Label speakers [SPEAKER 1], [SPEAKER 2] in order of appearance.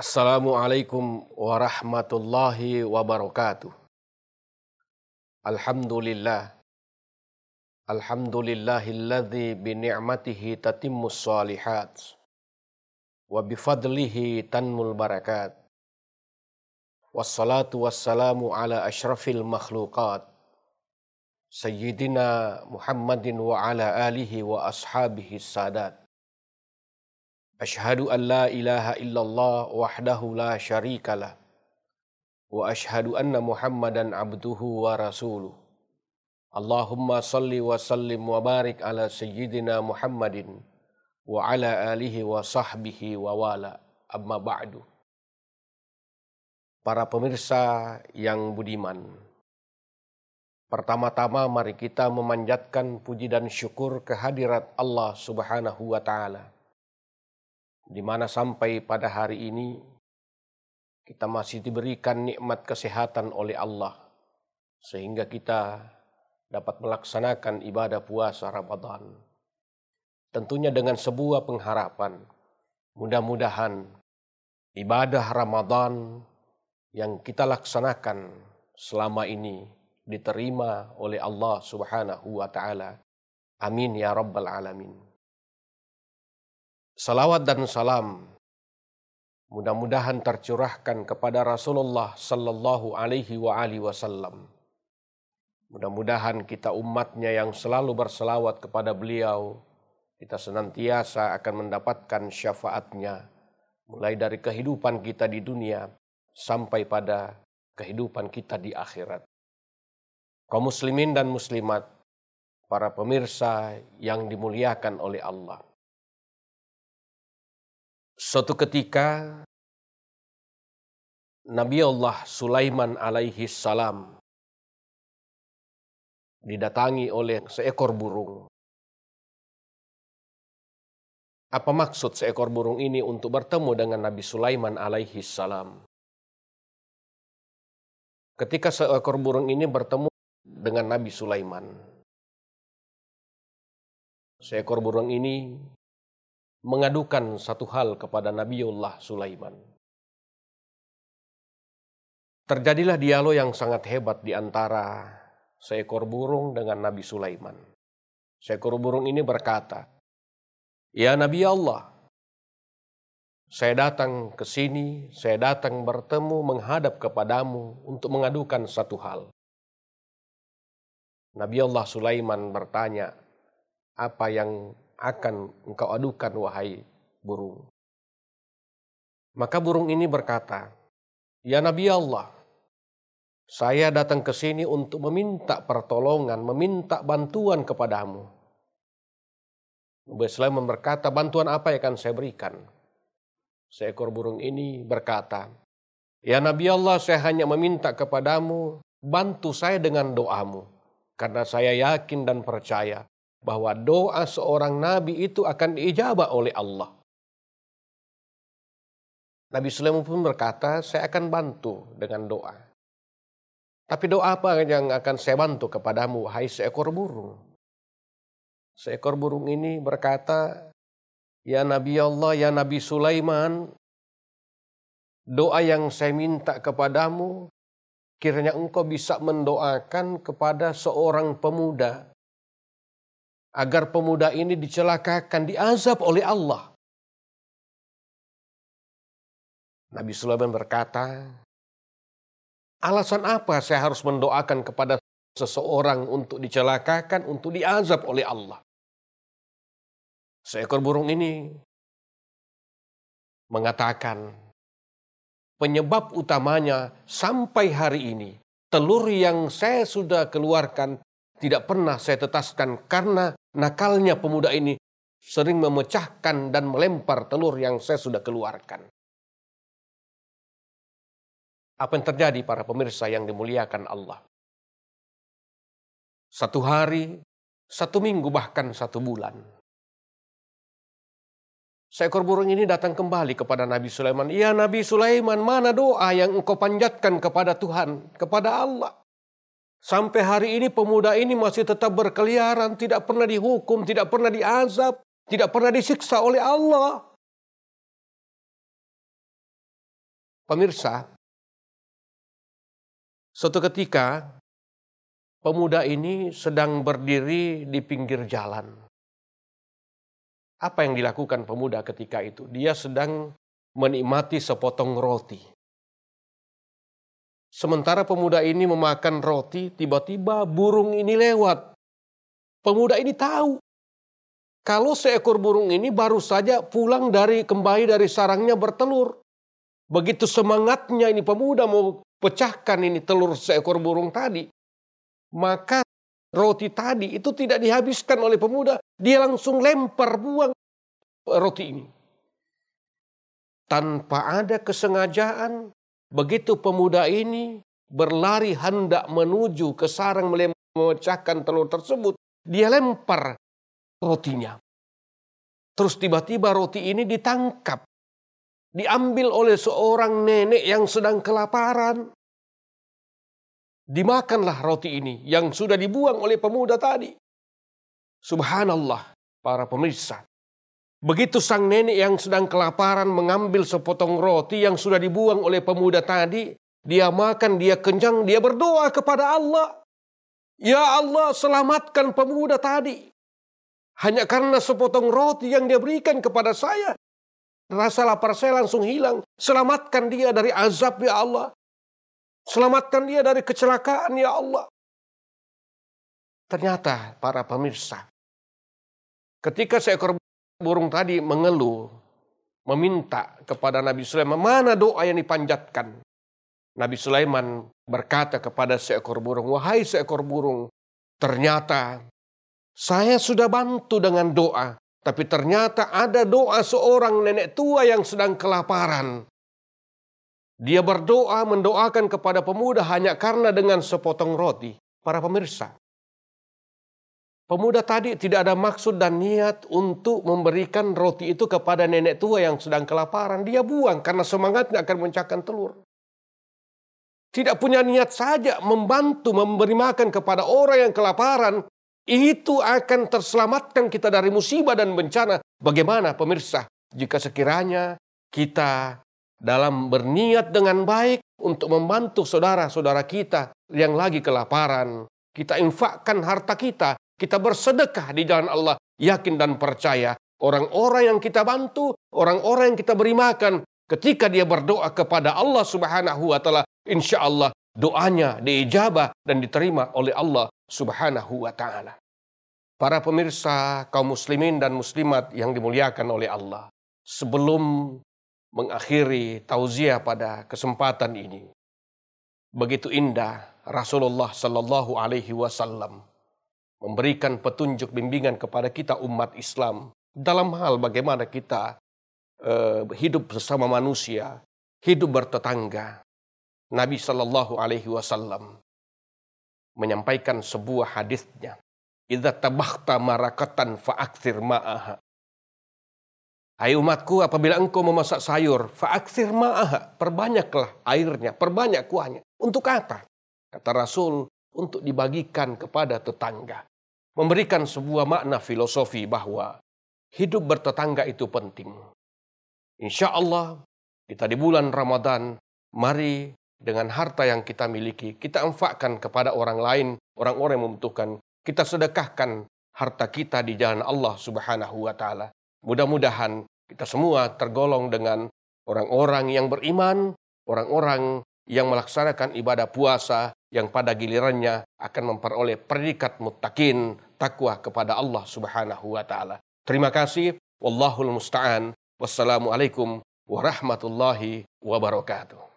[SPEAKER 1] Assalamualaikum warahmatullahi wabarakatuh. Alhamdulillah. Alhamdulillahilladzi bi ni'matihi tatimmus shalihat wa bi fadlihi tanmul barakat. Wassalatu wassalamu ala asyrafil makhluqat Sayyidina Muhammadin wa ala alihi wa ashabihi sadat. Ashhadu an la ilaha illallah wahdahu la syarikalah. Wa ashhadu anna Muhammadan abduhu wa rasuluh. Allahumma salli wa sallim wa barik ala Sayyidina Muhammadin wa ala alihi wa sahbihi wa wala. Amma ba'du. Para pemirsa yang budiman. Pertama-tama mari kita memanjatkan puji dan syukur kehadirat Allah Subhanahu wa taala. Di mana sampai pada hari ini kita masih diberikan nikmat kesehatan oleh Allah sehingga kita dapat melaksanakan ibadah puasa Ramadan. Tentunya dengan sebuah pengharapan. Mudah-mudahan ibadah Ramadan yang kita laksanakan selama ini diterima oleh Allah Subhanahu wa taala. Amin ya rabbal alamin. Salawat dan salam mudah-mudahan tercurahkan kepada Rasulullah sallallahu alaihi wa alihi wasallam. Mudah-mudahan kita umatnya yang selalu berselawat kepada beliau, kita senantiasa akan mendapatkan syafaatnya, mulai dari kehidupan kita di dunia sampai pada kehidupan kita di akhirat kaum muslimin dan muslimat, para pemirsa yang dimuliakan oleh Allah. Suatu ketika Nabi Allah Sulaiman alaihi salam didatangi oleh seekor burung. Apa maksud seekor burung ini untuk bertemu dengan Nabi Sulaiman alaihi salam? Ketika seekor burung ini bertemu dengan Nabi Sulaiman. Seekor burung ini mengadukan satu hal kepada Nabiullah Sulaiman. Terjadilah dialog yang sangat hebat di antara seekor burung dengan Nabi Sulaiman. Seekor burung ini berkata, "Ya Nabi Allah, saya datang ke sini, saya datang bertemu menghadap kepadamu untuk mengadukan satu hal. Nabi Allah Sulaiman bertanya, apa yang akan engkau adukan wahai burung? Maka burung ini berkata, Ya Nabi Allah, saya datang ke sini untuk meminta pertolongan, meminta bantuan kepadamu. Nabi Sulaiman berkata, bantuan apa yang akan saya berikan? Seekor burung ini berkata, Ya Nabi Allah, saya hanya meminta kepadamu, bantu saya dengan doamu karena saya yakin dan percaya bahwa doa seorang nabi itu akan diijabah oleh Allah. Nabi Sulaiman pun berkata, saya akan bantu dengan doa. Tapi doa apa yang akan saya bantu kepadamu, hai seekor burung? Seekor burung ini berkata, Ya Nabi Allah, ya Nabi Sulaiman, doa yang saya minta kepadamu Kiranya engkau bisa mendoakan kepada seorang pemuda agar pemuda ini dicelakakan, diazab oleh Allah. Nabi Sulaiman berkata, alasan apa saya harus mendoakan kepada seseorang untuk dicelakakan, untuk diazab oleh Allah? Seekor burung ini mengatakan, penyebab utamanya sampai hari ini. Telur yang saya sudah keluarkan tidak pernah saya tetaskan karena nakalnya pemuda ini sering memecahkan dan melempar telur yang saya sudah keluarkan. Apa yang terjadi para pemirsa yang dimuliakan Allah? Satu hari, satu minggu, bahkan satu bulan Seekor burung ini datang kembali kepada Nabi Sulaiman. Ya Nabi Sulaiman, mana doa yang engkau panjatkan kepada Tuhan, kepada Allah? Sampai hari ini pemuda ini masih tetap berkeliaran, tidak pernah dihukum, tidak pernah diazab, tidak pernah disiksa oleh Allah. Pemirsa, suatu ketika pemuda ini sedang berdiri di pinggir jalan. Apa yang dilakukan pemuda ketika itu? Dia sedang menikmati sepotong roti. Sementara pemuda ini memakan roti, tiba-tiba burung ini lewat. Pemuda ini tahu kalau seekor burung ini baru saja pulang dari kembali dari sarangnya bertelur. Begitu semangatnya ini pemuda mau pecahkan ini telur seekor burung tadi. Maka roti tadi itu tidak dihabiskan oleh pemuda. Dia langsung lempar buang roti ini. Tanpa ada kesengajaan, begitu pemuda ini berlari hendak menuju ke sarang memecahkan telur tersebut, dia lempar rotinya. Terus tiba-tiba roti ini ditangkap. Diambil oleh seorang nenek yang sedang kelaparan. Dimakanlah roti ini yang sudah dibuang oleh pemuda tadi. Subhanallah, para pemirsa. Begitu sang nenek yang sedang kelaparan mengambil sepotong roti yang sudah dibuang oleh pemuda tadi, dia makan, dia kenyang, dia berdoa kepada Allah. Ya Allah, selamatkan pemuda tadi. Hanya karena sepotong roti yang dia berikan kepada saya. Rasa lapar saya langsung hilang. Selamatkan dia dari azab ya Allah. Selamatkan dia dari kecelakaan ya Allah. Ternyata para pemirsa, ketika seekor burung tadi mengeluh, meminta kepada Nabi Sulaiman, mana doa yang dipanjatkan? Nabi Sulaiman berkata kepada seekor burung, wahai seekor burung, ternyata saya sudah bantu dengan doa, tapi ternyata ada doa seorang nenek tua yang sedang kelaparan. Dia berdoa mendoakan kepada pemuda hanya karena dengan sepotong roti. Para pemirsa, pemuda tadi tidak ada maksud dan niat untuk memberikan roti itu kepada nenek tua yang sedang kelaparan. Dia buang karena semangatnya akan mencahkan telur. Tidak punya niat saja membantu memberi makan kepada orang yang kelaparan. Itu akan terselamatkan kita dari musibah dan bencana. Bagaimana pemirsa jika sekiranya kita dalam berniat dengan baik untuk membantu saudara-saudara kita yang lagi kelaparan. Kita infakkan harta kita, kita bersedekah di jalan Allah, yakin dan percaya. Orang-orang yang kita bantu, orang-orang yang kita beri makan, ketika dia berdoa kepada Allah Subhanahu wa taala, insya Allah doanya diijabah dan diterima oleh Allah Subhanahu wa taala. Para pemirsa kaum muslimin dan muslimat yang dimuliakan oleh Allah. Sebelum mengakhiri tauziah pada kesempatan ini. Begitu indah Rasulullah Sallallahu Alaihi Wasallam memberikan petunjuk bimbingan kepada kita umat Islam dalam hal bagaimana kita uh, hidup bersama manusia, hidup bertetangga. Nabi Sallallahu Alaihi Wasallam menyampaikan sebuah hadisnya. Idza tabakhta marakatan fa'akthir ma'aha. Hai umatku, apabila engkau memasak sayur, fa'aksir ma'aha, perbanyaklah airnya, perbanyak kuahnya. Untuk apa? Kata Rasul, untuk dibagikan kepada tetangga. Memberikan sebuah makna filosofi bahwa hidup bertetangga itu penting. Insya Allah, kita di bulan Ramadan, mari dengan harta yang kita miliki, kita enfakkan kepada orang lain, orang-orang yang membutuhkan. Kita sedekahkan harta kita di jalan Allah Subhanahu wa taala. Mudah-mudahan kita semua tergolong dengan orang-orang yang beriman, orang-orang yang melaksanakan ibadah puasa yang pada gilirannya akan memperoleh predikat muttaqin, takwa kepada Allah Subhanahu wa taala. Terima kasih. Wallahul musta'an. Wassalamualaikum warahmatullahi wabarakatuh.